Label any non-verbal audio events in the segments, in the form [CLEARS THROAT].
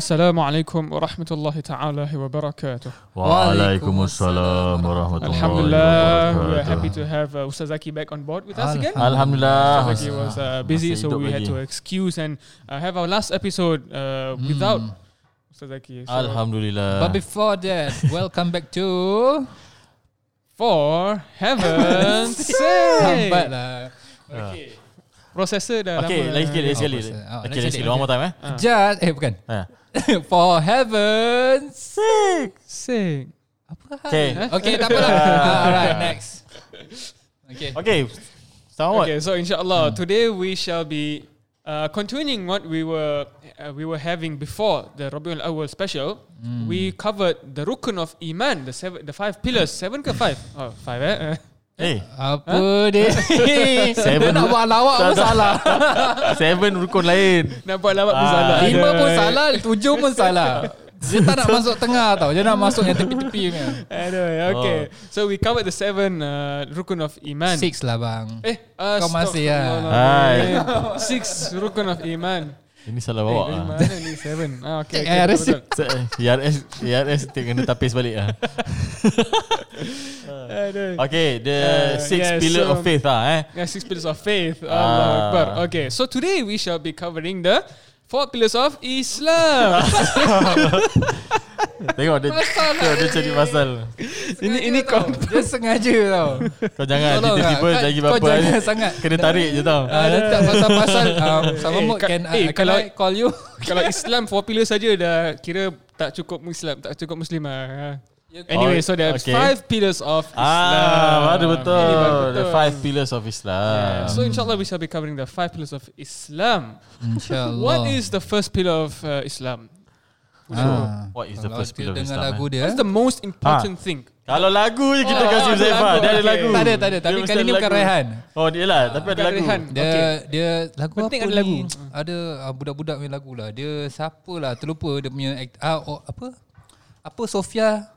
Assalamualaikum warahmatullahi taala wabarakatuh. Waalaikumsalam warahmatullahi Alhamdulillah, wabarakatuh. we are happy to have uh, Ustaz Zaki back on board with us again. Alhamdulillah. Ustaz Zaki was uh, busy, so we had to excuse and uh, have our last episode uh, without Ustaz Zaki. So Alhamdulillah. But before that, [LAUGHS] welcome back to for heaven's [LAUGHS] sake. Lah. Okay. Processor dah Okay, lama. lagi sekali, lagi Oh, sekali. pasal- oh, Okay, lagi lagi sekali. sekali. One more time eh. Just, eh bukan. Ha. [LAUGHS] For heaven's sake. Sake. Okay. Okay, tak apalah. Ah, [LAUGHS] Alright, next. Okay. Okay. Selamat. Okay, so inshallah today we shall be uh, continuing what we were uh, we were having before the Rabiul Awal special. We covered the rukun of iman, the seven, the five pillars, seven ke five? Oh, five eh. [LAUGHS] Eh, Apa dia? [LAUGHS] Seven nak buat lawak pun salah. [LAUGHS] seven rukun lain. Nak buat lawak pun Ah, salah. Lima pun salah, tujuh pun salah. Dia tak nak [LAUGHS] masuk tengah tau. Dia nak masuk yang tepi-tepi punya. Aduh, okay. So we covered the seven uh, rukun of iman. Six lah bang. Eh, uh, Kau masih, ah. Hai. Six rukun of iman. Ini salah Eh, bawa. dari ah. mana ni seven? Ah, okay, Cek okay, IRS IRS dia kena tapis balik ah. [LAUGHS] Aduh. Okay, the Uh, six yeah, pillar so- of faith ah eh. Yeah, six pillars of faith. Ah. Akbar. Okay, so today we shall be covering the four pillars of Islam. [LAUGHS] Tengok dia tengok dia cari pasal. ini ini kau. Dia sengaja tau. Kau jangan Tolong tiba-tiba lah. lagi Kau jangan ni. sangat. Kena tarik je tau. Ah, dia tak pasal-pasal [LAUGHS] um, Sama Eh, mood ka- can, eh, uh, can kalau- I call you Kalau Islam four pillars saja dah kira tak cukup Muslim, tak cukup Muslimah. Anyway, Oh, so there are okay. five pillars of Islam. Ah, betul. Betul. The five pillars of Islam. Yeah. So inshallah we shall be covering the five pillars of Islam. InsyaAllah What is the first pillar of uh, Islam? ah. What is the first pillar of Islam, lagu eh? dia What's the most important thing? Kalau lagu je kita Oh, kasih lagu, Dia ada lagu. Tak ada, tak ada. Tapi Dia kali ni ada bukan. Rehan Oh, dia lah. Tapi ada lagu. Rehan. Dia Okay. dia lagu Penting apa ada ni? lagu. Ada uh, budak-budak punya lagu lah. Dia siapa lah terlupa dia punya act, ah, oh, apa? Apa Sofia?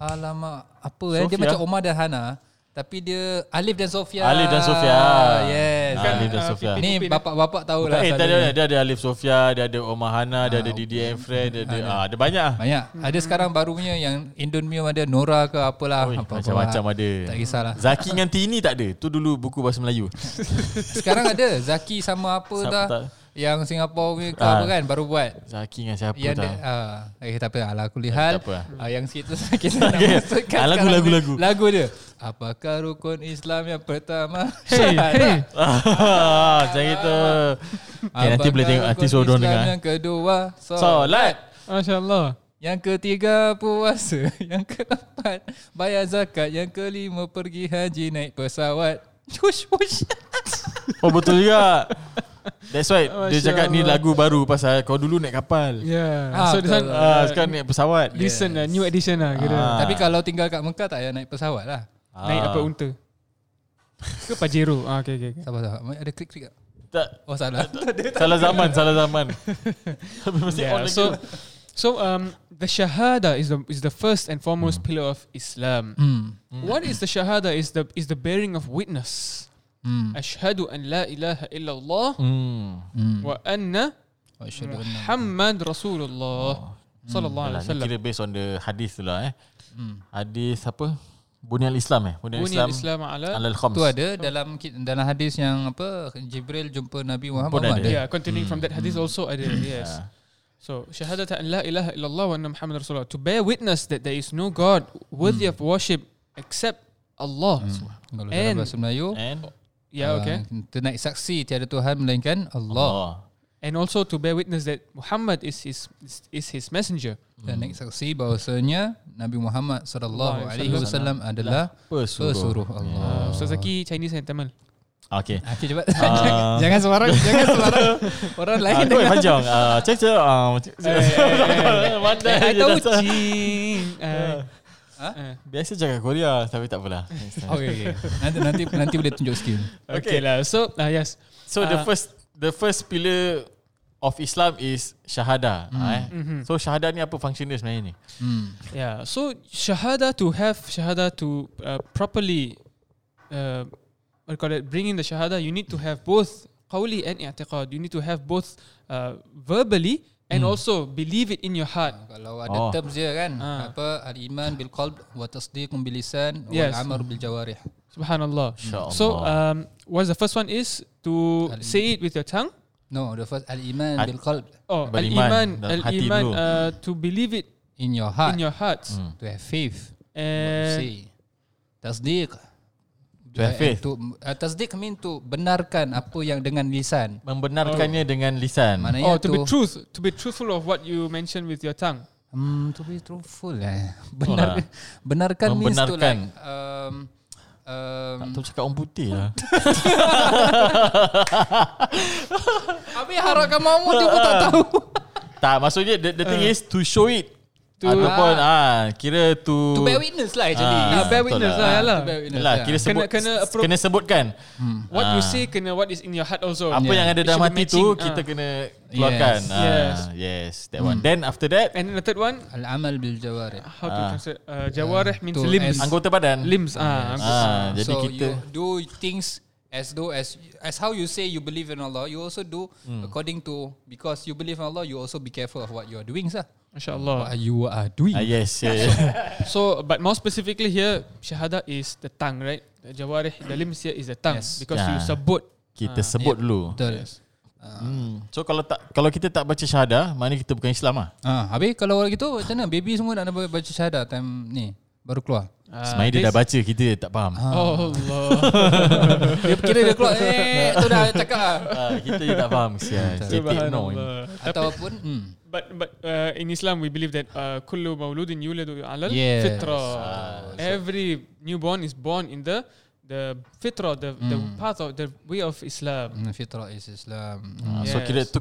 Alamak, apa eh? Dia Sofia? macam Omar dan Hana. Tapi dia Alif dan Sofia. Alif dan Sofia. Yes. Ah, Alif dan ah, Sofia. Ni bapak-bapak tahu lah. Eh, tadi ada, dia ada Alif Sofia, dia ada Omar Hana, dia ada Didi and Friend, dia ada, ah, ada banyak ah. Banyak. Ada sekarang barunya yang Indomie ada Nora ke apalah. Oi, macam-macam lah. ada. Tak kisahlah. Zaki dengan Tini tak ada. Tu dulu buku bahasa Melayu. [LAUGHS] Sekarang ada Zaki sama apa dah. Yang Singapura punya ke Ah. apa kan baru buat. Zaki dengan siapa Yang tak? dia, uh, eh tak apa ala kulihal. Tak apa. Uh, yang situ [LAUGHS] kita nak masukkan Ah, lagu, lagu, ni. lagu. Lagu dia. Apakah rukun Islam yang pertama? Hey, [LAUGHS] hey. Ah, Macam itu. [LAUGHS] Okay, nanti boleh tengok Nanti suruh Islam dengar. eh. yang kedua Solat. Masya Allah. Yang ketiga puasa Yang keempat Bayar zakat Yang kelima pergi haji Naik pesawat Wush wush [LAUGHS] Oh betul juga. That's why dia Masya cakap ni lagu baru pasal kau dulu naik kapal. Yeah. Ah, so this one, betul. Ah, uh, sekarang naik pesawat. listen, uh, new edition lah. Kira. Ah. Tapi kalau tinggal kat Mekah Tak payah naik pesawat lah Naik apa unta? Ke Pajero? Ah, okay, okay. okay. Sabar sabar Ada klik-klik tak? Tak, Oh salah [LAUGHS] salah zaman, salah zaman. [LAUGHS] Tapi mesti on Yeah, lagi. so so um the shahada is the is the first and foremost pillar of Islam. hmm. What is the shahada? Is the is the bearing of witness. Hmm. Hmm. Hmm. wa anna Oh, asyhadu anna- Muhammad Rasulullah sallallahu alaihi Alah, ni wasallam. kira based on the hadis tu lah eh. Hmm. Hadis apa? Bunyal Islam eh? Bunyal Bunyal Islam, Islam ala alal khams. Tu ada dalam dalam hadis yang apa Jibril jumpa Nabi Muhammad Pun ada. ada. Yeah, continuing from that hadith also ada. Yes. So shahadat an la ilaha illallah wa anna Muhammad Rasulullah to bear witness that there is no God worthy of worship except Allah. Kalau dalam bahasa Melayu And Yeah, okay. uh, Kita naik saksi tiada Tuhan melainkan Allah. Allah. And also to bear witness that Muhammad is his is, is his messenger. Dan naik saksi bahawasanya Nabi Muhammad sallallahu alaihi wasallam adalah Pesuruh. pesuruh Allah. Uh, Ustaz Zaki Chinese and Tamil. Okay. Okey cepat. Ah. [LAUGHS] jangan sembarang, jangan sembarang. Orang lain Ah, kau dengar. panjang. Ah, cek cek. Ah, [LAUGHS] je tahu cing. [LAUGHS] Uh, Ha? uh, Biasa cakap Korea tapi tak apalah. [LAUGHS] Okey okey. Nanti nanti nanti boleh tunjuk skill. okay lah. So uh, yes. So the Ah. first the first pillar of Islam is syahada. Hmm. Ah, eh. Mhm. So syahada ni apa function dia sebenarnya ni? Hmm. Yeah. So shahada to have shahada to uh, properly uh, what call it? Bring in the shahada. You need to have both qawli and i'tiqad. You need to have both uh, verbally and also believe it in your heart. Kalau ada Oh. terms dia kan Ah. apa al-iman bil qalb wa tasdiq bil lisan Yes. wal amal bil jawarih. Subhanallah. Inshallah. So, um, what's the first one is to say it with your tongue. No, the first al-iman Hat- bil qalb Oh, al-iman, dalam hati al-iman dulu. uh, to believe it in your heart in your hearts. to have faith. And say tasdiq To have faith. to uh, tasdiq mean to benarkan apa yang dengan lisan. Membenarkannya dengan lisan. Maknanya oh, to tu be truth, to be truthful of what you mentioned with your tongue. Hmm, to be truthful eh. Benar, benarkan means to Membenarkan. like um, um, Tak tahu cakap orang putih lah. [LAUGHS] Habis harapkan mamu dia pun tak tahu. tak, maksudnya the, the thing is to show it. To- Ataupun ah, kira to To bear witness lah actually. Ah, Ah, bear witness lah. lah, yalah. To bear witness Yalah, lah. kira sebut, Kena- kena appro- kena sebutkan. What you Ah. say kena what is in your heart also. Apa yang ada dalam hati tu matching, kita ah. kena keluarkan. Yes. Ah, Yes. yes, that one. Then after that And then the third one, Al-amal bil jawarih. how to translate? Uh, jawarih means to limbs. anggota badan. Limbs. Ah, anggota- Ah, jadi so kita you do things as though as as how you say you believe in Allah, you also do Hmm. according to because you believe in Allah, you also be careful of what you are doing, sah. Mashallah. What you are doing. ah, yes, yeah, yeah. [LAUGHS] So, but more specifically here, shahada is the tongue, right? The jawarih, the limbs here is the tongue Yes. because you Ah. sebut. kita sebut dulu. Betul. Hmm. So kalau tak kalau kita tak baca syahadah, maknanya kita bukan Islam ah. Ah, habis kalau gitu macam mana? Baby semua nak baca syahadah time ni baru keluar. Ah, Sebenarnya dia dah baca, kita tak faham. Oh Allah. [LAUGHS] Dia kira dia keluar eh tu dah cakap ah. Ah, kita je tak faham sial. Cetek no. Ataupun hmm. But but uh, in Islam we believe that uh, kullu mauludin yuladu alal Yes. fitra. Every newborn is born in the the fitra, the the path of the way of Islam. Hmm, fitrah is Islam. Ah, So Yes. kira tu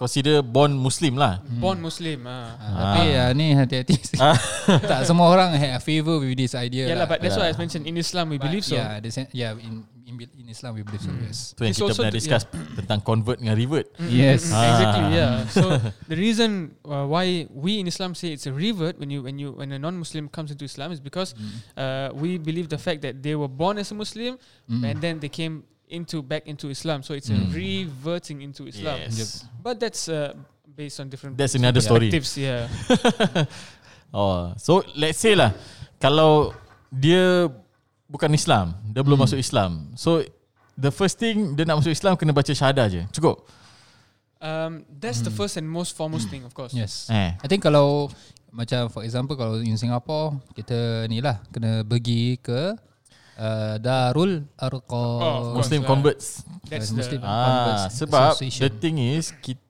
consider born Muslim lah. Born Muslim. Ah. Ah, Tapi ya ni hati-hati. [LAUGHS] tak semua orang have favor with this idea. Yeah, lah, but that's Yeah. why I mentioned in Islam we But believe so. Yeah, the, yeah in, in in Islam we believe so. Yes. Tu yang It's kita also pernah to- discuss tentang convert dengan revert. Yes. Ah. Exactly, yeah. So the reason uh, why we in Islam say it's a revert when you when you when a non-Muslim comes into Islam is because uh, we believe the fact that they were born as a Muslim and then they came into back into Islam. So it's a reverting into Islam. Yes. But that's uh, based on different That's another story. perspectives. Yeah. [LAUGHS] Oh, so let's say lah kalau dia bukan Islam, dia belum masuk Islam. So the first thing dia nak masuk Islam kena baca syahadah je. Cukup. Um, that's the first and most foremost thing, of course. Yes. Eh. I think kalau macam for example kalau in Singapore kita ni lah kena pergi ke uh, Darul Arqam. Oh. Muslim converts. That's Muslim the, Ah, Converts sebab the thing is kita,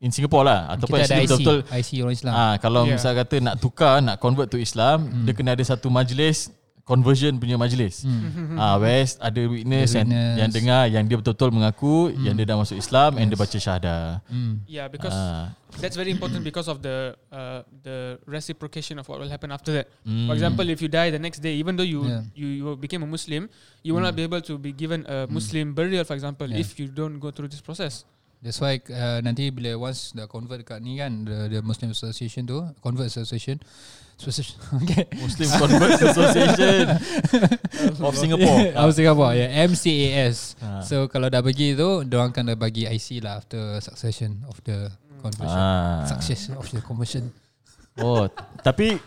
in Singapore lah ataupun kita ada IC, betul-betul IC orang Islam. Ah, kalau Yeah. yeah. misal kata nak tukar, nak convert to Islam, Hmm. dia kena ada satu majlis conversion punya majlis. Ah, where ada witness, Ada yang, witness. yang dengar yang dia betul-betul mengaku yang dia dah masuk Islam and dia baca syahadah. Hmm. yeah, because Ah. that's very important because of the uh, the reciprocation of what will happen after that. Mm. For example, if you die the next day, even though you Yeah. you, you became a Muslim, you will not be able to be given a Muslim burial, for example, Yeah. if you don't go through this process. That's why uh, nanti bila once dah convert dekat ni kan the, the Muslim Association tu convert association [LAUGHS] okay Muslim Converts Association of [LAUGHS] Singapore. Of Singapore yeah MCAS Ah. so kalau dah pergi tu diorang akan dah bagi IC lah after succession of the conversion Ah. success of the conversion Oh, tapi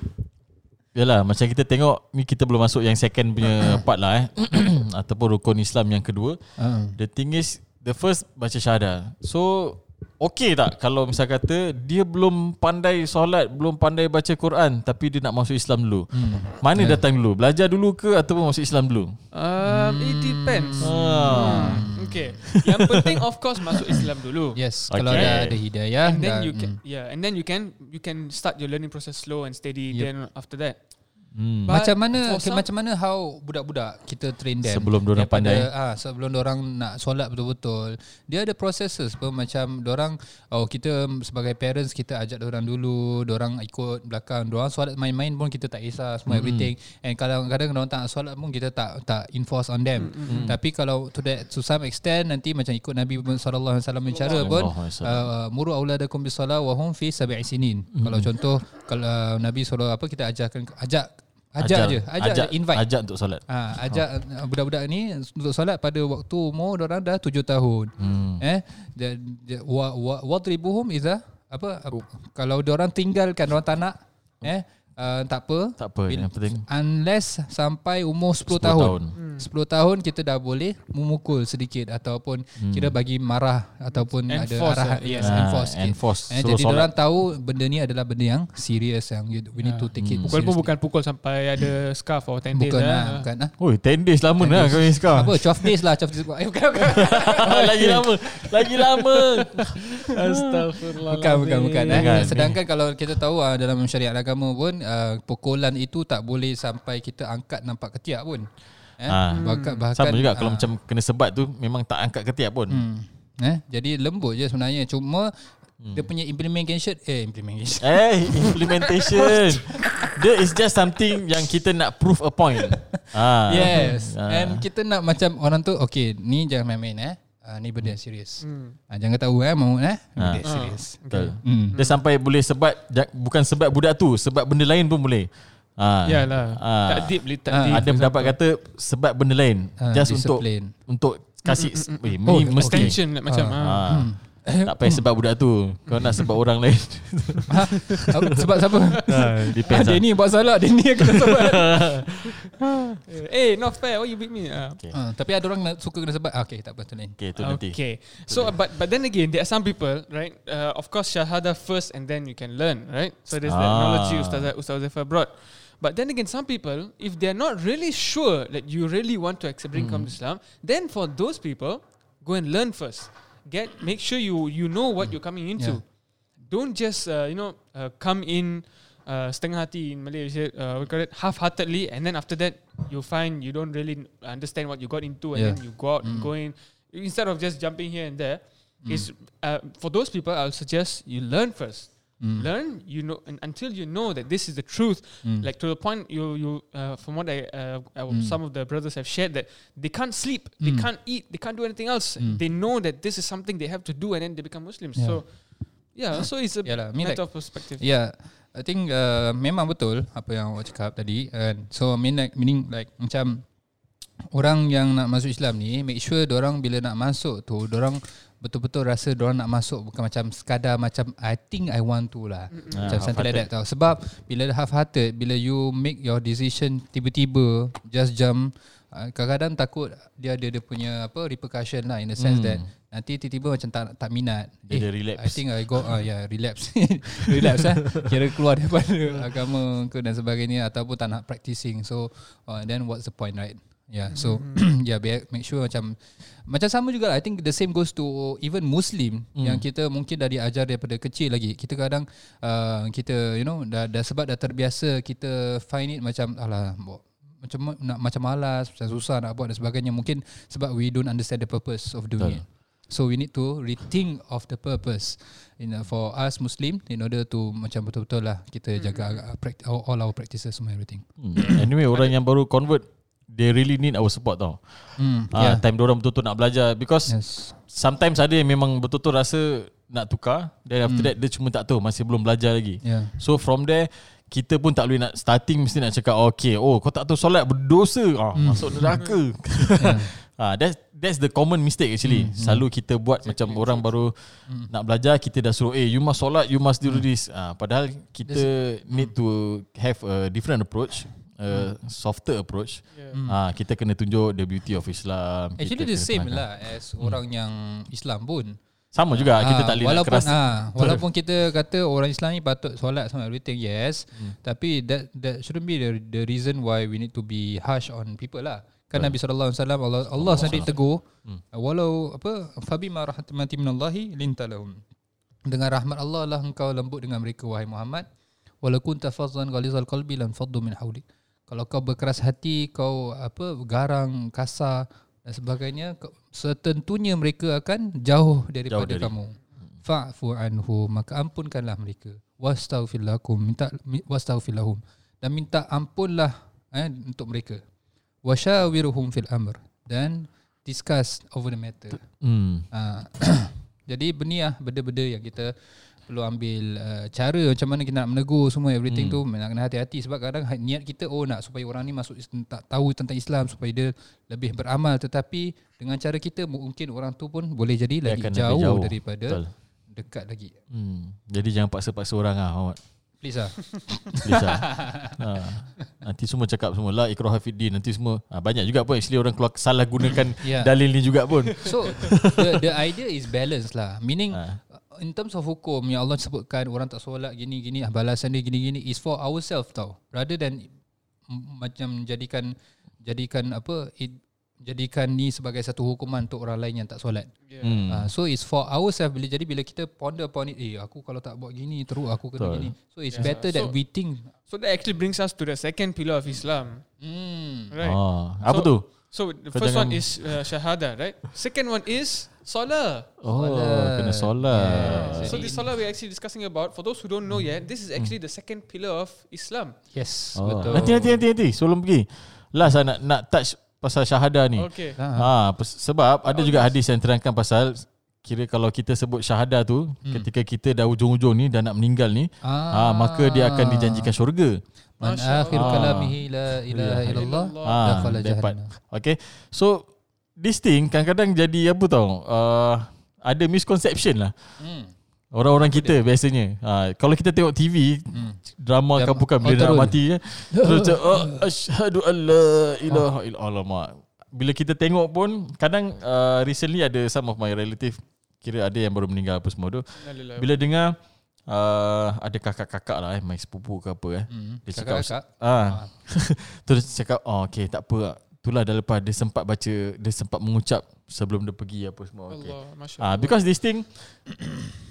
Yalah macam kita tengok ni kita belum masuk yang second punya part lah eh [CLEARS THROAT] ataupun rukun Islam yang kedua. uh. The thing is the first baca syahadah. So okay tak kalau misal kata dia belum pandai solat, belum pandai baca Quran tapi dia nak masuk Islam dulu. Hmm. Mana datang dulu? Belajar dulu ke ataupun masuk Islam dulu? Um, it depends. Ah. Hmm, okay. Yang penting of course masuk Islam dulu. yes Okay. kalau dah ada hidayah And then dah, you can mm. yeah, and then you can you can start your learning process slow and steady. Yep. Then after that, Hmm. But macam mana okay, some- macam mana how budak-budak kita train them Sebelum dorang daripada, pandai. ah sebelum orang nak solat betul-betul dia ada processes pun macam orang oh kita sebagai parents kita ajak orang dulu orang ikut belakang orang solat main-main pun kita tak kisah semua mm. everything and kadang-kadang orang tak nak solat pun kita tak tak enforce on them mm. tapi kalau to that to some extent nanti macam ikut Nabi sallallahu alaihi wasallam cara pun wasallam. uh, muru auladakum bisalah wa hum fi sab'i sinin kalau contoh kalau Nabi sallallahu apa kita ajarkan ajak ajak je ajak, ajak, je invite ajak untuk solat. Ha, ajak oh. budak-budak ni untuk solat pada waktu umur orang dah 7 tahun. Hmm. Eh dan wa wa wadribuhum idza apa uh, kalau orang tinggalkan orang tak nak eh uh, tak apa Tak apa yang penting unless sampai umur 10, 10 tahun. tahun. tahun. 10 tahun kita dah boleh memukul sedikit ataupun hmm. kira bagi marah ataupun Enforce, ada arahan eh. yes Ah, enforce. sikit. enforce. Eh, Suruh jadi solat. orang tahu benda ni adalah benda yang serious yang you, we need to take it. Pukul pun bukan pukul sampai ada scarf or 10 days bukan lah. lah, bukan lah. Oi 10 days lama dah kau ni sekarang Apa 12 days lah 12 days. Eh, bukan bukan. Lagi lama Lagi lama Astagfirullah. Bukan bukan bukan eh. Bukan. Sedangkan kalau kita tahu ah, dalam syariat agama pun uh, pukulan itu tak boleh sampai kita angkat nampak ketiak pun. Eh, Ah. bahkan bahkan Sama juga kalau ah, macam kena sebat tu Memang tak angkat ketiak pun Hmm. Eh, jadi lembut je sebenarnya. Cuma hmm. dia punya implementation eh implementation. Eh implementation [LAUGHS] Dia is just something Yang kita nak prove a point ah. [LAUGHS] Yes. Ah. And kita nak macam orang tu okay, ni jangan main-main eh. Ah, ni benda yang serius. Hmm. Ah, jangan tahu eh mau eh. Benda Ah. yang serius. Betul. Hmm. Dia sampai boleh sebat ja- Bukan sebat budak tu Sebat benda lain pun boleh ah. Yalah. Ah. Tak deep, li- tak deep. Ada pendapat kata Sebat benda lain Ah, Just untuk discipline. Untuk kasih eh, Oh, mesti Extension like macam ah. ah. Tak payah sebab budak tu Kau nak sebab orang lain [LAUGHS] Ha? Sebab siapa? ah, Ah, Depends dia lah ni buat salah, dia ni yang kena sebab. [LAUGHS] Eh, not fair. Why you beat me? Ah. Okay. Ah, tapi ada orang nak suka kena sebab. Ah, okay, tak apa tu lain. Okay tu nanti Okay. So, but but then again, there are some people, right? Uh, of course, shahada first, and then you can learn, right? So there's the Ah. analogy Ustaz Ustaz Zafar brought. But then again, some people, if they're not really sure that you really want to accept to Islam, then for those people, go and learn first. Get make sure you you know what you're coming into. Yeah. Don't just uh, you know uh, come in uh, setengah hati in Malay, we say, uh, we call it half-heartedly, and then after that you find you don't really understand what you got into, and Yeah. then you go out and go in instead of just jumping here and there. Is uh, for those people, I'll suggest you learn first. Learn, you know, and until you know that this is the truth. Like to the point, you you uh, from what I uh, uh, some of the brothers have shared that they can't sleep, they can't eat, they can't do anything else. They know that this is something they have to do, and then they become Muslims. Yeah. So, yeah, so it's a [LAUGHS] Yalah, I matter like- of perspective. Yeah, I think uh, memang betul apa yang awak cakap tadi. And so I mean like meaning like macam orang yang nak masuk Islam ni make sure orang bila nak masuk tu orang betul-betul rasa orang nak masuk bukan macam sekadar macam I think I want to lah. Macam Ah, something like that tau. Sebab bila half hearted bila you make your decision tiba-tiba just jump uh, kadang-kadang takut dia ada dia punya apa repercussion lah in the sense Hmm. that nanti tiba-tiba macam tak tak minat. Dia ada relapse. I think I go ah uh, yeah relapse. [LAUGHS] relapse eh. Kira keluar daripada [LAUGHS] agama ke dan sebagainya ataupun tak nak practicing. So uh, then what's the point right? Yeah, so [CLEARS THROAT] yeah, be- make sure macam macam sama juga lah. I think the same goes to even Muslim yang kita mungkin dah diajar daripada kecil lagi. Kita kadang uh, kita you know dah, dah sebab dah terbiasa kita find it macam alah macam ma- nak macam malas, macam susah nak buat dan sebagainya. Mungkin sebab we don't understand the purpose of doing it. So we need to rethink of the purpose in uh, for us Muslim in order to macam betul-betul lah kita jaga uh, prac- all, our practices semua everything. Hmm. [COUGHS] Anyway orang yang baru convert They really need our support tau. Hmm, Ah, yeah. Time diorang betul-betul nak belajar. Because Yes. Sometimes ada yang memang betul-betul rasa Nak tukar Then after that Dia cuma tak tahu Masih belum belajar lagi. Yeah. So from there kita pun tak boleh nak starting mesti nak cakap okay oh kau tak tahu solat berdosa. Ah Hmm. masuk neraka. [LAUGHS] Ah that's that's the common mistake actually. Selalu kita buat macam orang baru nak belajar kita dah suruh eh you must solat you must do this. Ah padahal kita need to have a different approach a softer approach. Ah kita kena tunjuk the beauty of Islam Actually kita the same lah as orang yang Islam pun. sama juga kita Ah, tak boleh walaupun keras. ah, walaupun kita kata orang Islam ni patut solat sama everything yes. Hmm. tapi that that shouldn't be the the reason why we need to be harsh on people lah. Kan Nabi sallallahu alaihi wasallam Allah Allah sendiri tegur Hmm. walau apa fabi ma rahmatin minallahi lintalahum dengan rahmat Allah lah engkau lembut dengan mereka wahai Muhammad. Walau kunta fazzan ghalizal qalbi lan faddu min hawlik kalau kau berkeras hati kau apa garang kasar dan sebagainya setentunya mereka akan jauh daripada dari. kamu. Fa'fu anhu maka ampunkanlah mereka. Wastaghfir lakum minta mi- wastaghfir lahum dan minta ampunlah eh, untuk mereka. Wasyawiruhum fil amr. Dan discuss over the matter. Hmm. Ah, [CLEARS THROAT] jadi benda lah benda-benda yang kita perlu ambil uh, cara macam mana kita nak menegur semua everything hmm. tu nak kena hati-hati sebab kadang ha- niat kita oh nak supaya orang ni masuk tak tahu tentang Islam supaya dia lebih beramal tetapi dengan cara kita mungkin orang tu pun boleh jadi Dia lagi jauh, jauh. daripada Betul. dekat lagi. Hmm. Jadi jangan paksa-paksa orang ah, Muhammad. Please lah. Please lah. [LAUGHS] ha. Nanti semua cakap semua la ikrah fiddin nanti semua ha, banyak juga pun actually orang keluar salah gunakan [LAUGHS] Ya. dalil ni juga pun. So the the idea is balance lah. Meaning Ah. In terms of hukum yang Allah sebutkan orang tak solat gini gini ah, balasan dia gini gini is for ourselves tau. Rather than macam jadikan jadikan apa it, jadikan ni sebagai satu hukuman untuk orang lain yang tak solat. Yeah. Hmm. Uh, so it's for ourselves bila jadi bila kita ponder upon it eh aku kalau tak buat gini teruk aku kena Betul. gini. So it's Yeah. better that So- we think So that actually brings us to the second pillar of Islam. hmm Right. Oh, apa So- tu? So the Kau first one is uh, shahada, right? Second one is salah. Oh, kena solat. Yes. So this salah we're actually discussing about. For those who don't know yet, this is actually the second pillar of Islam. yes Oh. betul. Nanti nanti nanti nanti sebelum pergi. Last saya nak nak touch pasal syahadah ni. Okay. Ah, Ha, sebab ada juga hadis yang terangkan pasal kira kalau kita sebut syahadah tu Hmm. ketika kita dah ujung-ujung ni dah nak meninggal ni ha, maka dia akan dijanjikan syurga. Man akhir kalamihi la ilaha illallah Ha, dakhala dapat. jahannam. Okay. So this thing kadang-kadang jadi apa tau? Uh, ada misconception lah. Hmm. Orang-orang kita biasanya ha, Kalau kita tengok TV Hmm. Drama kan bukan Bila Oh, nak terus. mati kan [LAUGHS] Terus macam oh, Asyhadu an la ilaha illallah Alamak Bila kita tengok pun Kadang uh, Recently ada Some of my relative Kira ada yang baru meninggal Apa semua tu. Bila dengar uh, Ada kakak-kakak lah eh My sepupu ke apa eh Hmm. Dia cakap ah. [LAUGHS] Terus cakap oh, Okay tak apa Itulah dah lepas Dia sempat baca Dia sempat mengucap Sebelum dia pergi Apa semua okay. Allah, Masya Ah, because this thing [COUGHS]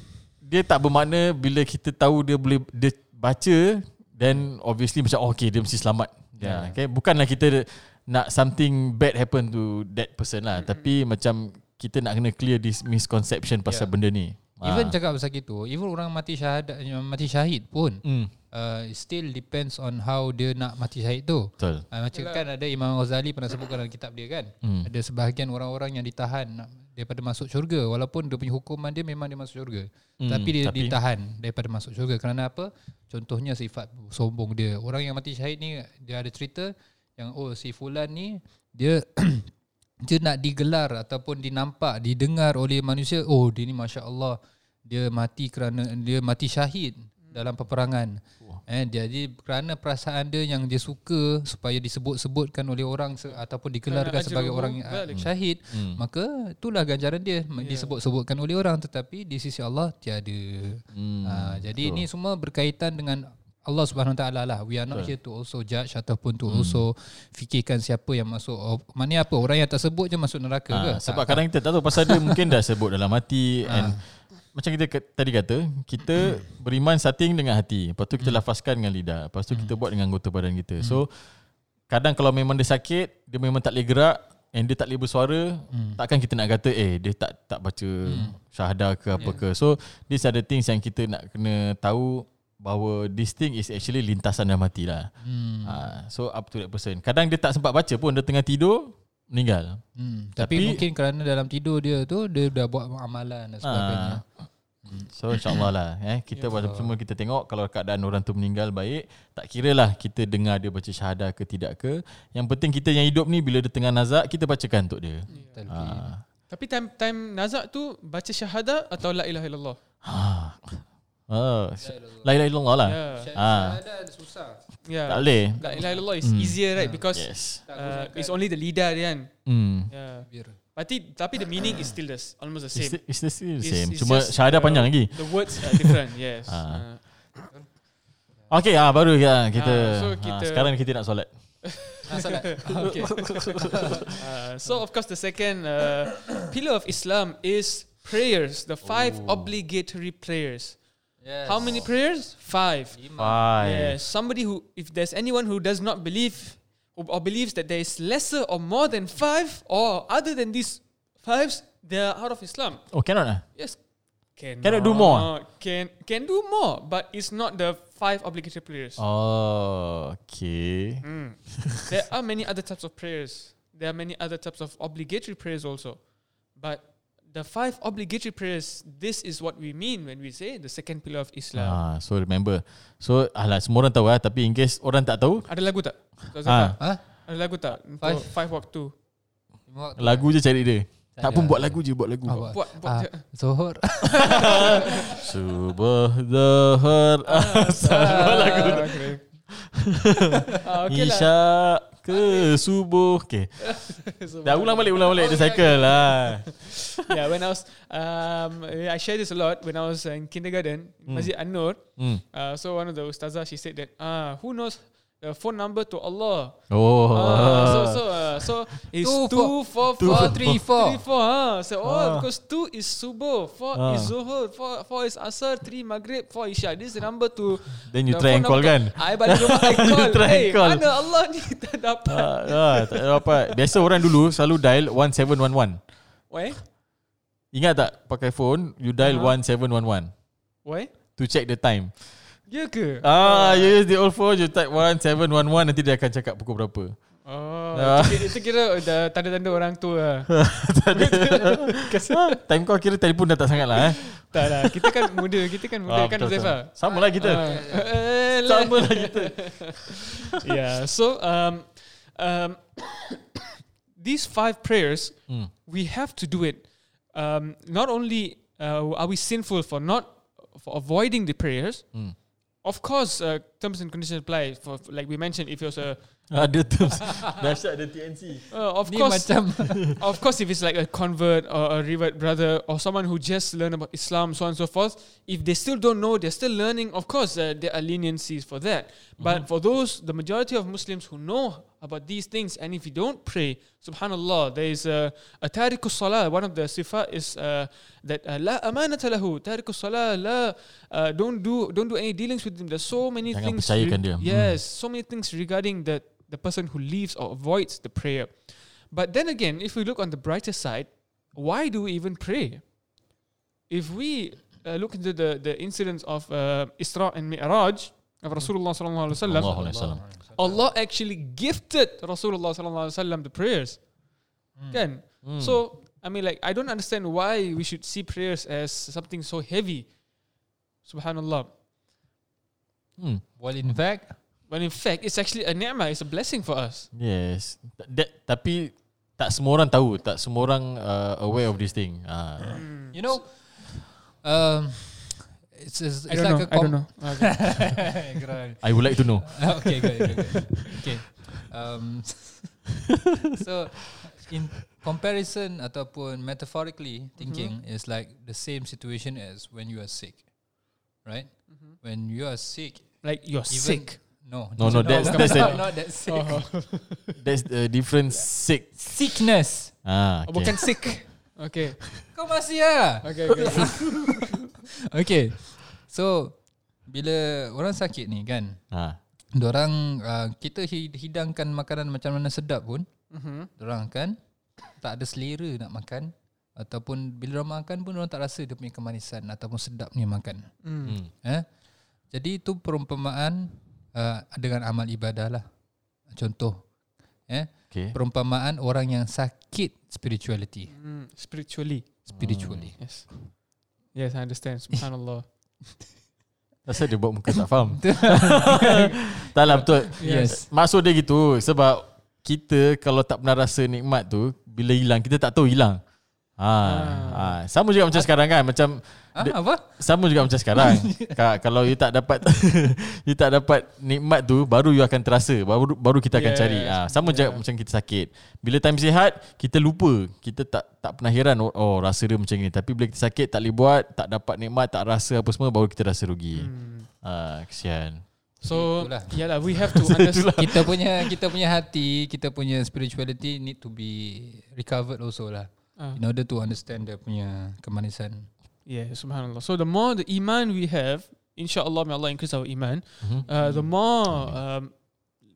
dia tak bermakna bila kita tahu dia boleh dia baca then obviously macam oh, okay dia mesti selamat. Ya, yeah. okay. Bukanlah kita nak something bad happen to that person lah, mm-hmm. tapi macam kita nak kena clear this misconception pasal Yeah. benda ni. Even Ah. cakap pasal gitu, even orang mati syahadat mati syahid pun hmm, uh, still depends on how dia nak mati syahid tu. betul. Uh, macam kan ada Imam Ghazali pernah sebutkan dalam kitab dia kan. Hmm. Ada sebahagian orang-orang yang ditahan daripada masuk syurga walaupun dia punya hukuman dia memang dia masuk syurga. Hmm, Tapi dia tapi- ditahan daripada masuk syurga kerana apa? Contohnya sifat sombong dia. Orang yang mati syahid ni dia ada cerita yang oh si fulan ni dia [CLEARS THROAT] dia nak digelar ataupun dinampak, didengar oleh manusia, oh dia ni masya-Allah dia mati kerana dia mati syahid dalam peperangan. Eh jadi kerana perasaan dia yang dia suka supaya disebut-sebutkan oleh orang se- ataupun digelarkan Kerana sebagai orang yang balik. syahid, Hmm. maka itulah ganjaran dia Ya. disebut-sebutkan oleh orang tetapi di sisi Allah tiada. Hmm. Ha, jadi ini semua berkaitan dengan Allah Subhanahu Wa Taala lah. We are not here to also judge ataupun to Hmm. also fikirkan siapa yang masuk. Oh, maknanya apa? Orang yang tak sebut je masuk neraka ke? Ah, sebab Tak- kadang kita tak tahu pasal dia mungkin dah sebut dalam hati Ah. and macam kita ke- tadi kata kita beriman starting dengan hati lepas tu kita Hmm. lafazkan dengan lidah lepas tu kita buat dengan anggota badan kita so kadang kalau memang dia sakit dia memang tak boleh gerak and dia tak boleh bersuara Hmm. takkan kita nak kata eh dia tak tak baca syahadah ke apa ke so these are the things yang kita nak kena tahu bahawa this thing is actually lintasan dalam hati lah Hmm. Ah, so up to that person kadang dia tak sempat baca pun dia tengah tidur meninggal Hmm. Tapi, Tapi- mungkin kerana dalam tidur dia tu dia dah buat amalan dan sebagainya. Ah. So insyaAllah lah eh, Kita yeah, semua kita tengok Kalau keadaan orang tu meninggal baik Tak kira lah kita dengar dia baca syahadah ke tidak ke Yang penting kita yang hidup ni Bila dia tengah nazak Kita bacakan untuk dia Talqin. ah. Tapi time time nazak tu baca syahadah atau la ilaha illallah? Ah. Oh, la ilaha illallah lah Ya. Ah. Syahadat susah. Yeah. Tak boleh La ilaha illallah is easier right because Yes uh, it's only the lidah dia kan. hmm. Yeah. Tapi tapi the meaning is still the, s- almost the It's, same. the, it's the still the It's- same it's Cuma just, syahadah uh, panjang lagi The words are different. [LAUGHS] yes. Ah. Uh, Okay ah, baru ya, kita, Ah, so ah, kita- Sekarang kita nak solat [LAUGHS] Ah, [LAUGHS] okay. uh, so of course the second uh, pillar of Islam is prayers, the five obligatory prayers. Yes. How many prayers? Five. Five Yes. Somebody who, if there's anyone who does not believe or, or believes that there is lesser or more than five or other than these fives, they are out of Islam. Oh cannot lah Yes. Can Cannot do more? Can can do more, but it's not the five obligatory prayers. Oh Okay Mm. [LAUGHS] there are many other types of prayers. There are many other types of obligatory prayers also. But the five obligatory prayers, this is what we mean when we say the second pillar of Islam. Ah, so remember. So alah semua orang tahu lah tapi in case orang tak tahu, Ada lagu tak? Ah. Ha? Ada lagu tak? Five. five waktu. Lima waktu. lagu je cari dia. Tak pun buat lagu je Buat lagu Apa? Buat buat Ah, je. Zohor. [LAUGHS] [LAUGHS] Subuh Zuhur [LAUGHS] Asar Buat lagu Ah, okay. Ah, okay lah. Isya ke? Subuh. Okay [LAUGHS] Dah ulang balik Ulang balik. Dia cycle lah. [LAUGHS] Yeah, when I was um, I share this a lot when I was in kindergarten, Masjid An-Nur. hmm. Uh, so one of the ustazah she said that ah who knows the phone number to Allah. Oh Ah, so so uh, so it's Two, two four two, four four. three four three four. Ah, so oh Ah. because two is subuh, four Ah. is zuhur, four four is asar, three maghrib, four isya. This is the number to. Then you the try phone and call kan I balik rumah I call. try and hey, call. mana Allah ni [LAUGHS] tak dapat. ah, ah, Tak dapat Biasa orang dulu Selalu dial 1711 Why? Ingat tak Pakai phone You dial Ah. 1711 Why? To check the time Ya ke? Ah, you use the old phone You type 1711 Nanti dia akan cakap pukul berapa Oh, Ah. itu, itu kira dah tanda-tanda orang tua lah. [LAUGHS] Ah, Time kau kira telefon dah tak sangat lah eh. tak lah, kita kan muda, kita kan muda Ah, kan Zefa. Sama lah kita Ah, eh. [LAUGHS] Sama lah kita [LAUGHS] yeah, so um, um, [COUGHS] these five prayers, Hmm. we have to do it. Um, not only uh, are we sinful for not for avoiding the prayers, Hmm. Of course, uh, terms and conditions apply. For, for like we mentioned, if it was a Ada terms Dahsyat ada TNC uh, of Ni course, macam [LAUGHS] of course, if it's like a convert or a revert brother or someone who just learned about Islam, so on and so forth, if they still don't know, they're still learning, of course, uh, there are leniencies for that. But for those, the majority of Muslims who know about these things, and if you don't pray, subhanallah, there is a, a tariqus salah. One of the sifat is uh, that uh, la amanata lahu, tariqus salah, la, uh, don't do don't do any dealings with him. There's so many Jangan things. dia. Hmm. Yes, so many things regarding the the person who leaves or avoids the prayer. But then again, if we look on the brighter side, why do we even pray? If we uh, look into the, the incidents of uh, Isra and Mi'raj of Rasulullah sallallahu alaihi wasallam, Allahu Alaihi Wasallam. Allah actually gifted Rasulullah sallallahu alaihi wasallam the prayers. Kan? Hmm. So I mean, like I don't understand why we should see prayers as something so heavy. Subhanallah. Hmm. Well in fact When in fact, it's actually a ni'mah, it's a blessing for us. Yes That, Tapi Tak semua orang tahu Tak semua orang uh, Aware of this thing ah. You know um, It's, it's, I it's don't like know. a I don't know. Okay. [LAUGHS] I would like to know [LAUGHS] okay, good, good, good. Okay. Um, [LAUGHS] so, in comparison ataupun metaphorically thinking is like the same situation as when you are sick, right? When you are sick, Like you're even sick. no, No, no, that's- that's not, a- not that sick. That's the different sick Sickness. ah, okay. bukan sick. Okay. Kau masih ah? Okay. okay. Okay. So, bila orang sakit ni kan, ah. Diorang uh, kita hi- hidangkan makanan macam mana sedap pun, mm-hmm. Diorang kan tak ada selera nak makan ataupun bila orang makan pun orang tak rasa dia punya kemanisan ataupun sedapnya makan. mm. hmm. Eh? Jadi itu perumpamaan uh, dengan amal ibadah lah. Contoh. Eh? Okay Perumpamaan orang yang sakit spirituality. Mm. Spiritually. Spiritually. Yes. Yes, I understand. Subhanallah. [LAUGHS] Rasa dia buat muka tak faham [LAUGHS] [LAUGHS] Tak lah betul Yes. Maksud dia gitu Sebab Kita kalau tak pernah rasa nikmat tu Bila hilang Kita tak tahu hilang ha, ha. Sama juga macam sekarang kan Macam Ah, Dia- apa? Sama juga macam sekarang [LAUGHS] Ka- Kalau you tak dapat [LAUGHS] You tak dapat nikmat tu Baru you akan terasa Baru baru kita akan Yes. cari ha, Sama Yeah. juga macam kita sakit Bila time sihat Kita lupa Kita tak tak pernah heran Oh, oh rasa dia macam ni Tapi bila kita sakit Tak boleh buat Tak dapat nikmat Tak rasa apa semua Baru kita rasa rugi Mm. ha, Kesian So, Itulah. yeah lah, we have to [LAUGHS] understand. kita punya kita punya hati, kita punya spirituality need to be recovered also lah. Ah. In order to understand dia punya kemanisan. Yeah, subhanallah. So the more the iman we have, inshallah may Allah increase our iman, Mhm. uh, the more um,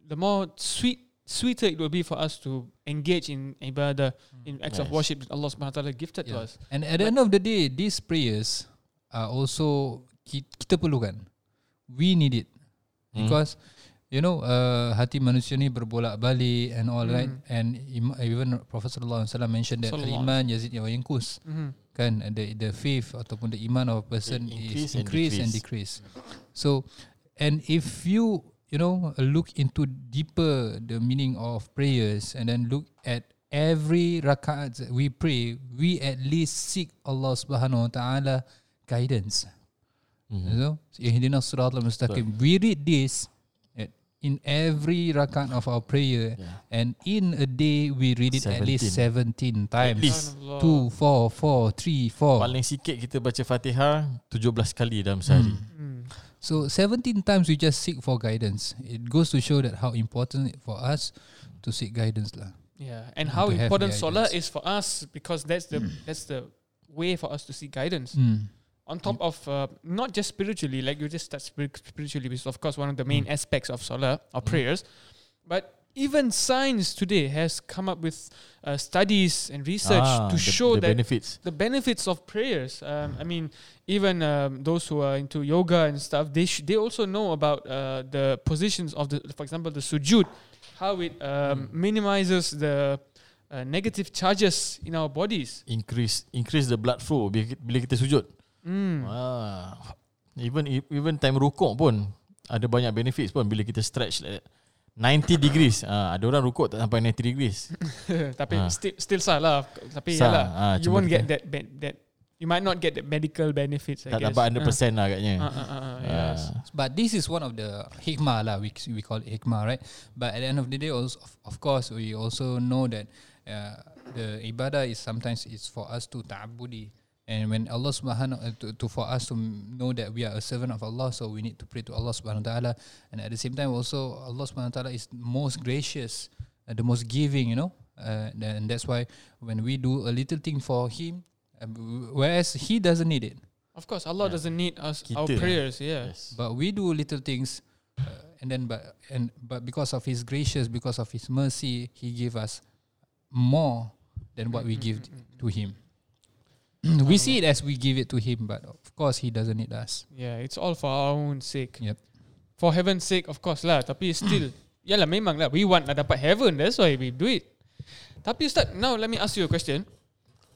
the more sweet sweeter it will be for us to engage in ibadah, in acts of Nice. worship that Allah subhanahu wa ta'ala gifted to Yeah. us. And at the end of the day, these prayers are also ki- kita perlukan. We need it Hmm. because you know uh, hati manusia ni berbolak-balik and all Hmm. right. And im- even Prophet sallallahu alaihi wasallam mentioned that iman yazid wa yankus Mhm. kan and the the faith ataupun the iman of a person is It increase and increase and decrease. decrease. So and if you you know look into deeper the meaning of prayers and then look at every rakaat that we pray, we at least seek Allah Subhanahu Wa Taala guidance. Mhm. So, ihdinas siratal mustaqim. We read this in every rakaat of our prayer, Yeah. and in a day we read it at least 17 times. least. Subhanallah. Two, four, four, three, four. Paling sikit kita baca Fatihah 17 kali dalam sehari. Mm. So 17 times we just seek for guidance. It goes to show that how important it for us to seek guidance lah. Yeah, and And how important solar is for us because that's the that's the way for us to seek guidance. Mm. On top of uh, not just spiritually, like you just spir- spiritually, which is of course one of the main aspects of solar or prayers, but even science today has come up with uh, studies and research Ah, to the- show the that benefits. the benefits of prayers. Um, I mean, even um, those who are into yoga and stuff, they sh- they also know about uh, the positions of the, for example, the sujud, how it um, minimizes the uh, negative charges in our bodies. Increase increase the blood flow bila kita sujud. Mm. Ah. Even even time rukuk pun ada banyak benefits pun bila kita stretch like that. 90 degrees. Ah, ada orang rukuk tak sampai 90 degrees. [LAUGHS] Tapi Ah. still still salah. Tapi Sah, yalah, ah, you won't kita- get that that you might not get the medical benefits. I tak guess. dapat 100% lah agaknya. Uh, uh, uh, uh, yes. Ah. But this is one of the hikmah lah. We we call it hikmah, right? But at the end of the day, also of, of course, we also know that uh, the ibadah is sometimes it's for us to ta'abudi. And when Allah subhanahu uh, to, to for us to know that we are a servant of Allah, so we need to pray to Allah subhanahu wa taala. And at the same time, also Allah subhanahu wa taala is most gracious, uh, the most giving. You know, uh, and that's why when we do a little thing for Him, uh, whereas He doesn't need it. Of course, Allah Yeah. doesn't need us our prayers. Yeah. Yes. but we do little things uh, and then but and but because of his gracious because of his mercy he gave us more than what we give to him we see it as we give it to him but of course he doesn't need us Yeah, it's all for our own sake. Yep. For heaven's sake, of course lah. Tapi [COUGHS] still, yeah yalah memang lah. We want nak dapat heaven. That's why we do it. Tapi Ustaz, now let me ask you a question.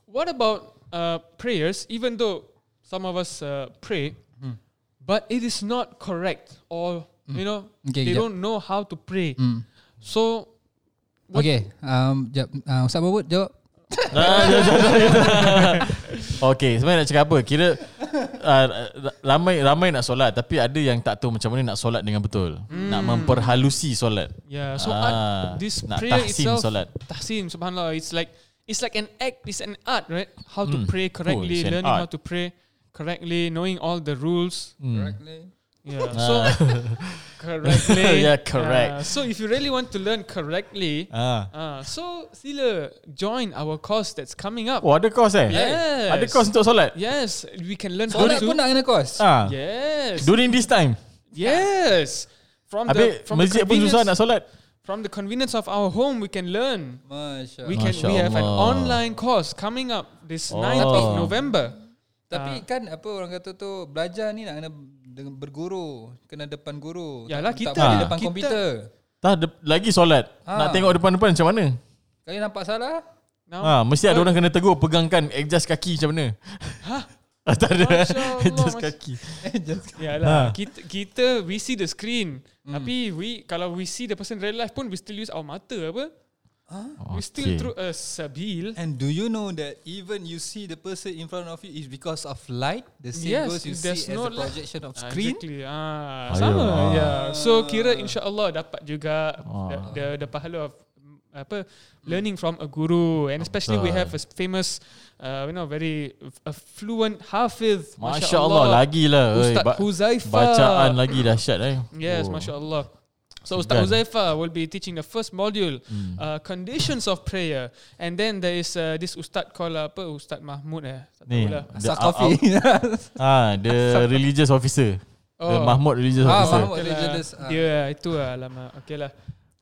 What about uh, prayers, even though some of us uh, pray, Hmm. but it is not correct or, you know, Okay, they jap. don't know how to pray. mm. So, okay um jap uh, Ustaz Mahmud jawab [LAUGHS] Okay sebenarnya nak cakap apa Kira uh, Ramai ramai nak solat Tapi ada yang tak tahu Macam mana nak solat dengan betul Nak memperhalusi solat yeah, so Ah, art, this nak prayer tahsin itself, solat. tahsin, subhanallah, it's like, it's like an act, it's an art, right? How to Hmm. pray correctly, an learning how art. to pray correctly, knowing all the rules. Hmm. Yeah. [LAUGHS] So [LAUGHS] correctly. [LAUGHS] Yeah, correct. Uh, so if you really want to learn correctly, Ah. uh, so sila join our course that's coming up. Oh ada course eh Yes. Ada course untuk solat Yes, we can learn Solat how to. pun nak kena kos ah. Yes. During this time Yes. From the Habis from the masjid pun susah nak convenience solat from the convenience of our home, we can learn. Masya We can Masya we have an Allah. online course coming up this Oh. 9th of November. Tapi kan apa orang kata tu Belajar ni nak kena dengan berguru Kena depan guru Yalah, tak, kita. tak boleh ni- depan kita- komputer Tak de- lagi solat. Ah. Nak tengok depan-depan macam mana? Kali nampak salah? Now, ha, Mesti ada orang kena tegur Pegangkan adjust kaki macam mana? Hah? Ah, [LAUGHS] Tak ada. Masya Allah, [LAUGHS] Adjust kaki. Yalah, Ha. kita kita we see the screen. Tapi we kalau we see the person real life pun we still use our mata apa? We still Okay. through a sabil. And do you know that even you see the person in front of you is because of light? The same Yes, goes you see no as the light. projection of Ah, screen. Exactly. Ah, sama. Ah. Yeah. So kira insya-Allah dapat juga Ah. the, the the pahala of mm, apa learning from a guru and especially we have a famous uh, you know very a fluent hafiz Masya Allah Lagi lah oi. Ustaz Ba- Huzaifah Bacaan lagi dahsyat eh Yes, Oh. Masya Allah. So Ustaz. Huzaifah will be teaching the first module, Hmm. uh, conditions of prayer, and then there is uh, this Ustaz called apa Ustaz Mahmud eh. Tak Ni tahulah. the, Sakafi. [LAUGHS] ah, the religious officer The Oh. Mahmud religious Ah, officer Mahmud. Okay lah. religious, ah. Dia itu lah lama. Okay lah.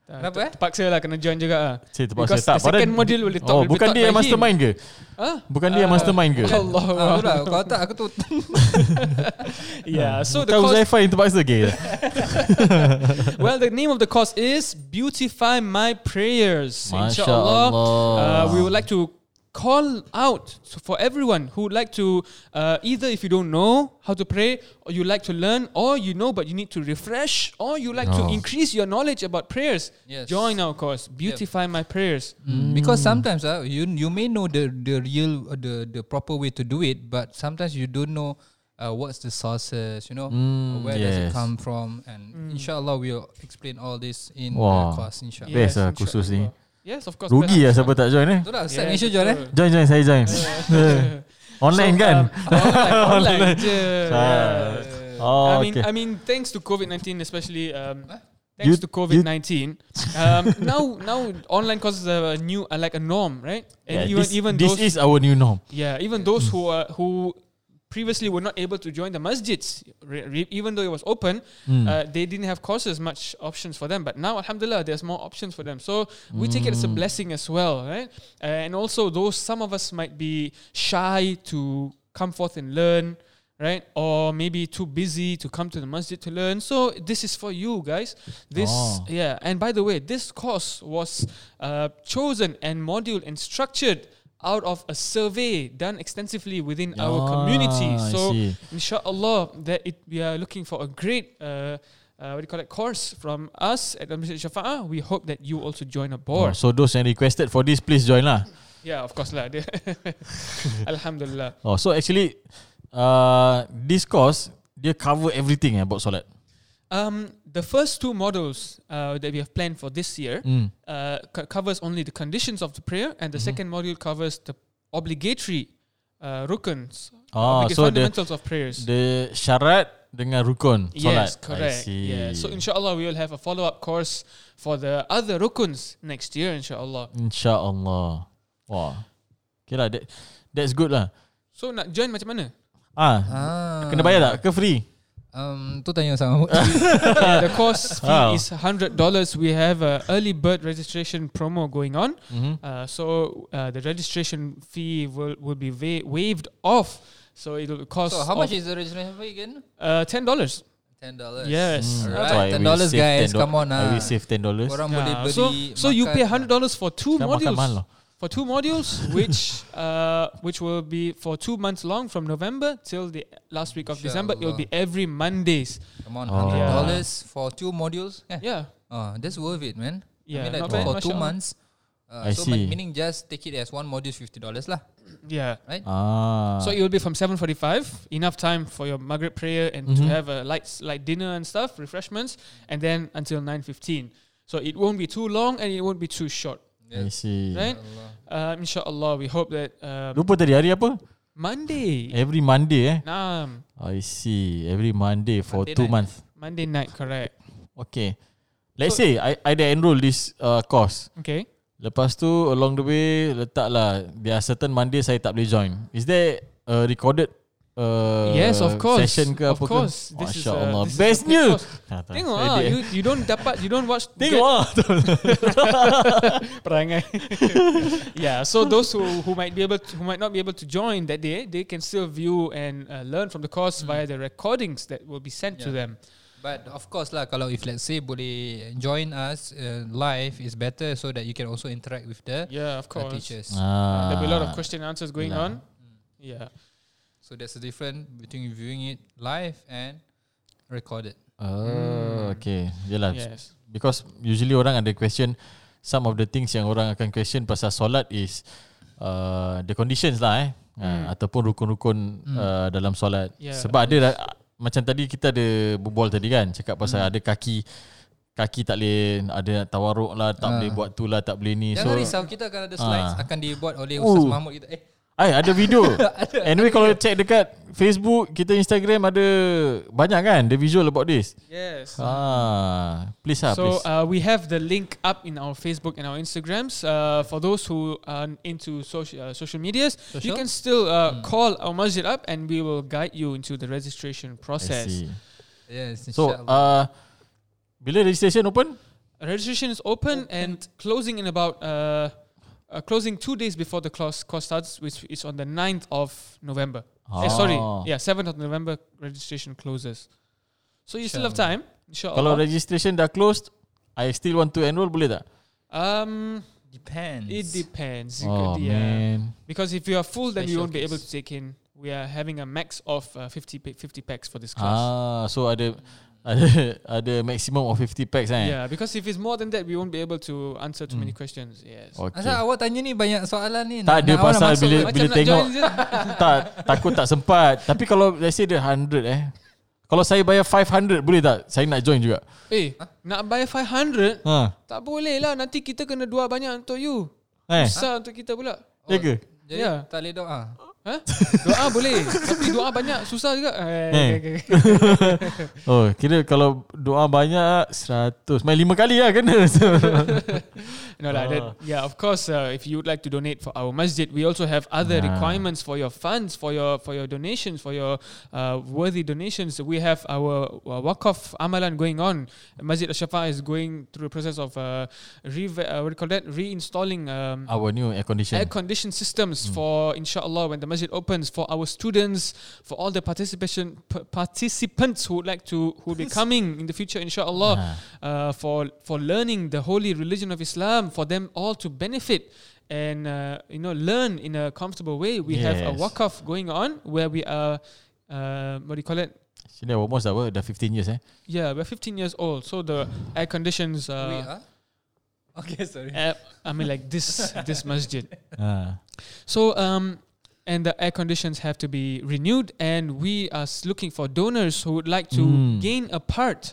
Kenapa, eh? Terpaksa lah kena join juga lah. Saya terpaksa Because tak the second module will be taught- Oh bukan taught dia yang mastermind ke Huh? Bukan dia yang Ah, mastermind ke Allah. Ah, tu lah. Kalau tak aku tu [LAUGHS] Yeah. So the Kau course, Huzaifah yang terpaksa ke [LAUGHS] well, the name of the course is Beautify My Prayers. Masya Insyaallah, Allah. uh, we would like to call out for everyone who would like to uh, either if you don't know how to pray or you like to learn or you know but you need to refresh or you like to increase your knowledge about prayers Yes. join our course beautify my prayers Mm. Because sometimes uh, you you may know the the real uh, the the proper way to do it, but sometimes you don't know uh, what's the sources, you know, Mm, where does it come from, and inshallah we'll explain all this in Wah. the course. Inshallah. Best lah kursus ni. Yes of course Rugi lah siapa tak join eh. Tu lah, Yes, Malaysia join eh. betul. Join join saya join. [LAUGHS] Online So, kan? um, online, online [LAUGHS] je. Ah. Oh, I mean, okay. I mean, thanks to COVID nineteen, especially. Um, You- thanks to COVID nineteen, um, now now online courses are a new, are like a norm, right? And Yeah, even this, even this those, is our new norm. yeah, even those who are who previously were not able to join the masjids, re- re- even though it was open, Mm. uh, they didn't have courses much options for them. But now, Alhamdulillah, there's more options for them. So we take it as a Mm. blessing as well, right? Uh, and also, those some of us might be shy to come forth and learn, right? Or maybe too busy to come to the masjid to learn. So this is for you guys. This, Oh. yeah. And by the way, this course was uh, chosen and module and structured out of a survey done extensively within our community. Ah, So see. inshallah that it we are looking for a great uh, uh, what do you call it course from us at the Masjid Shafa'ah. We hope that you also join Oh, aboard. so those yang requested for this please join lah. yeah, of course lah. [LAUGHS] Alhamdulillah. Oh, so actually uh, this course they cover everything eh, about solat. Um, the first two models uh, that we have planned for this year Mm. uh, co- covers only the conditions of the prayer, and the Mhm. second module covers the obligatory uh, rukns, Ah, obliga- so the fundamentals of prayers. the syarat dengan rukun solat. Yes, correct. I see. Yeah. So inshallah we will have a follow up course for the other rukuns next year, inshallah. InsyaAllah. Wah. Okay lah, that, that's good lah. So nak join macam mana? Ah, Ah. kena bayar tak? Ke free? Um, tu tanya sama. [LAUGHS] Yeah, the course fee Wow. is hundred dollars. We have a early bird registration promo going on. Mm-hmm. Uh, so uh, the registration fee will will be wa- waived off. So it will cost. so how much is the registration fee again? uh, ten dollars? Ten dollars. Yes. Mm, Alright. that's why I Ten will dollars guys, $10 come on I ah. will save ten dollars. Orang boleh beli. so so you pay hundred dollars for two Sekarang modules. Mahal lah. For two modules, [LAUGHS] which uh, which will be for two months long from November till the last week of December. It will be every Mondays. Come on, Oh. hundred Yeah. dollars for two modules. Yeah. Yeah. Oh, that's worth it, man. Yeah, I mean, like not for, bad, for two months. Uh, I so see. meaning just take it as one module fifty dollars lah. Yeah. Right. Ah. So it will be from 7:45, enough time for your Maghrib prayer and to Mhm. have a light light dinner and stuff, refreshments, and then until 9:15. So it won't be too long and it won't be too short. I see. Right? Uh, inshallah, we hope that um, Lupa tadi hari apa? Monday. Every Monday eh. Naam. I see. Every Monday for Monday two night. months. Monday night, correct. Okay. Let's So- say I I dah enroll this uh, course. Okay. Lepas tu along the way letaklah there are certain Monday saya tak boleh join. Is there a recorded uh, yes, of course. session ke of apa course. ke? This is, Masya uh, Allah. this is a Bestnya. good course. Tak. Tengok ah, you you don't dapat you don't watch Tengok ah. [LAUGHS] perangai. [LAUGHS] yeah, so those who who might be able to, who might not be able to join that day, they can still view and uh, learn from the course via the recordings that will be sent to them. But of course lah, kalau if let's say boleh join us uh, live is better so that you can also interact with the Yeah, of uh, course. teachers. Ah. There'll be a lot of question and answers going Lah. on. Yeah. So there's a difference between viewing it live and recorded. Oh, okay. Yalah. Yes. Because usually orang ada question some of the things yang orang akan question pasal solat is uh, the conditions lah eh. Hmm. Uh, ataupun rukun-rukun uh, dalam solat. Yeah. Sebab ada dah- macam tadi kita ada berbual tadi kan cakap pasal Hmm. ada kaki kaki tak boleh ada tawaruk lah tak Ah. boleh buat tu lah tak boleh ni Jangan so risau kita akan ada slides Ah. akan dibuat oleh Ustaz Oh. Mahmud kita. Eh, Ay, ada video [LAUGHS] anyway kalau check dekat Facebook kita Instagram ada banyak kan the visual about this Yes. ah please lah So please uh, we have the link up in our Facebook and our Instagrams. Uh, for those who are into social uh, social medias, you Social? can still uh, call our masjid up, and we will guide you into the registration I process. see. yes, so insyaAllah. uh, bila registration open Registration is open and closing in about uh, uh, closing two days before the course, course starts, which is on the 9th of November. Eh, sorry, Ah. yeah, 7th of November registration closes. So you still have time, Sure. Kalau inshallah. registration dah closed I still want to enroll boleh tak Um, Depends. It depends. It Oh could- yeah. man. Because if you are full, then you Special won't be able case. to take in. We are having a max of uh, 50 pa- 50 packs for this class. Ah, so ada ada [LAUGHS] ada maximum of 50 packs eh. Yeah, because if it's more than that, we won't be able to answer too many Hmm. questions. Yes. Okay. Asal awak tanya ni banyak soalan ni. Tak ada awak pasal bila bila nak tengok [LAUGHS] tak takut tak sempat. Tapi kalau let's say dia 100 eh. Kalau saya bayar 500 boleh tak? Saya nak join juga. Eh, nak bayar 500? Ha. Tak boleh lah. Nanti kita kena dua banyak untuk you. Eh, Besar untuk kita pula. ya ke? Jadi Ya. tak boleh doa. Ha? Doa boleh. Tapi doa banyak susah juga. Eh, Eh. [LAUGHS] Oh, kira kalau doa banyak 100. Main 5 kali lah kena. [LAUGHS] No, lah, that, yeah, of course. Uh, if you would like to donate for our masjid, we also have other Ah. requirements for your funds, for your for your donations, for your uh, worthy donations. We have our uh, wakaf amalan going on. Masjid Al-Shafa is going through the process of uh, re- uh, what do you call that? Reinstalling um, Our new air condition. air conditioned systems for inshallah when the masjid opens for our students for all the participation p- participants who would like to who will be coming in the future inshallah Ah. uh, for for learning the holy religion of Islam for them all to benefit and uh, you know learn in a comfortable way we have a Yes. wakaf going on where we are uh, what do you call it Sini almost dah apa? Dah 15 years eh. yeah we're 15 years old so the air conditions We uh, are? Okay, sorry. uh, I mean like this this masjid Ha. So um and the air conditions have to be renewed and we are looking for donors who would like to Mm. gain a part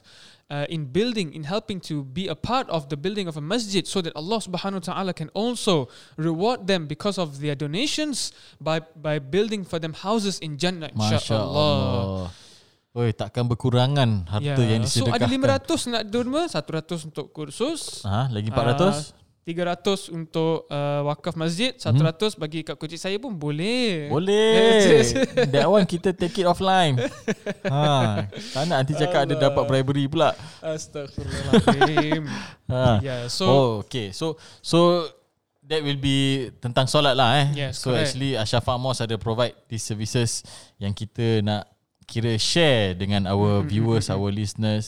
uh, in building in helping to be a part of the building of a masjid so that Allah subhanahu wa ta'ala can also reward them because of their donations by by building for them houses in Jannah insyaallah. Allah. Oi, takkan berkurangan harta Yeah. yang So ada disedekahkan. 500 nak derma, 100 untuk kursus, Ha, lagi Ah, 400? 300 untuk uh, wakaf masjid, 100 bagi kat kocik saya pun boleh. Boleh. [LAUGHS] That one kita take it offline. ha, tak nak nanti cakap ada dapat bribery pula. Astaghfirullahaladzim. [LAUGHS] Ha. yeah, so oh, okay. So so that will be tentang solat lah eh. Yes, so correct. actually Ashafa Mosque ada provide these services yang kita nak kira share dengan our Mm, mm, viewers, mm, mm. our listeners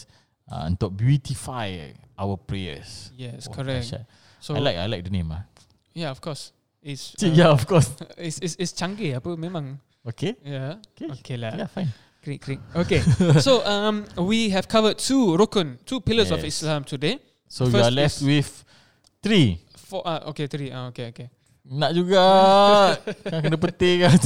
uh, untuk beautify our prayers. yes, Wah, correct. dahsyat. So I like I like the name ah. yeah, of course. It's [LAUGHS] uh, yeah, of course. [LAUGHS] it's, it's, it's canggih apa memang. Okay. Yeah. Okay. Okay lah. Yeah, fine. Krik, krik. Okay. so um we have covered two rukun, two pillars of Islam today. So we are left with three. Four uh, okay, three. Uh, okay, okay. Nak juga [LAUGHS] kan kena petik kan.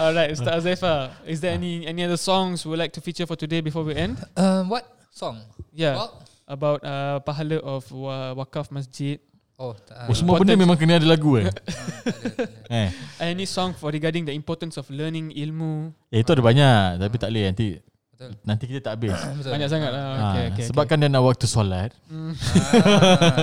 All right, Ustaz Azaifa, is there any any other songs we would like to feature for today before we end? Um, what song? Yeah, Well, about uh pahala of wa- wakaf masjid. oh, tak, Oh, semua benda memang kena ada lagu [LAUGHS] eh. eh. Any song for regarding the importance of learning ilmu? Eh itu ada banyak tapi tak boleh nanti Betul. nanti kita tak habis. [COUGHS] Betul. Banyak sangat lah. Ha, Okay, okay, sebab kan dia nak waktu solat. Ah,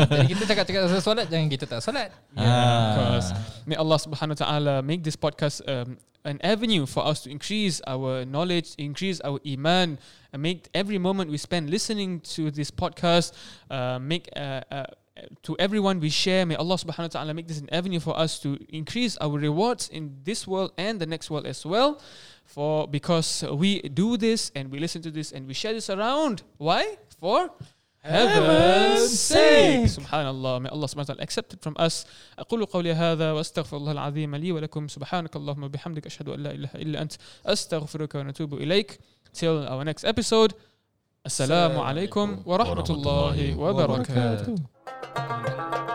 jadi kita cakap-cakap pasal solat jangan kita tak solat. Yeah, of Ah. course. May Allah subhanahu wa ta'ala make this podcast um, an avenue for us to increase our knowledge, increase our iman, and make every moment we spend listening to this podcast, uh, make uh, uh, to everyone we share, may Allah subhanahu wa ta'ala make this an avenue for us to increase our rewards in this world and the next world as well. For because we do this and we listen to this and we share this around. Why? For heaven's sake. سبحان الله. May Allah subhanahu wa ta'ala accept it from us. أقول قولي هذا وأستغفر الله العظيم لي ولكم سبحانك اللهم وبحمدك أشهد أن لا إله إلا أنت أستغفرك ونتوب إليك. Till our next episode. السلام عليكم ورحمة الله وبركاته. وبركاته.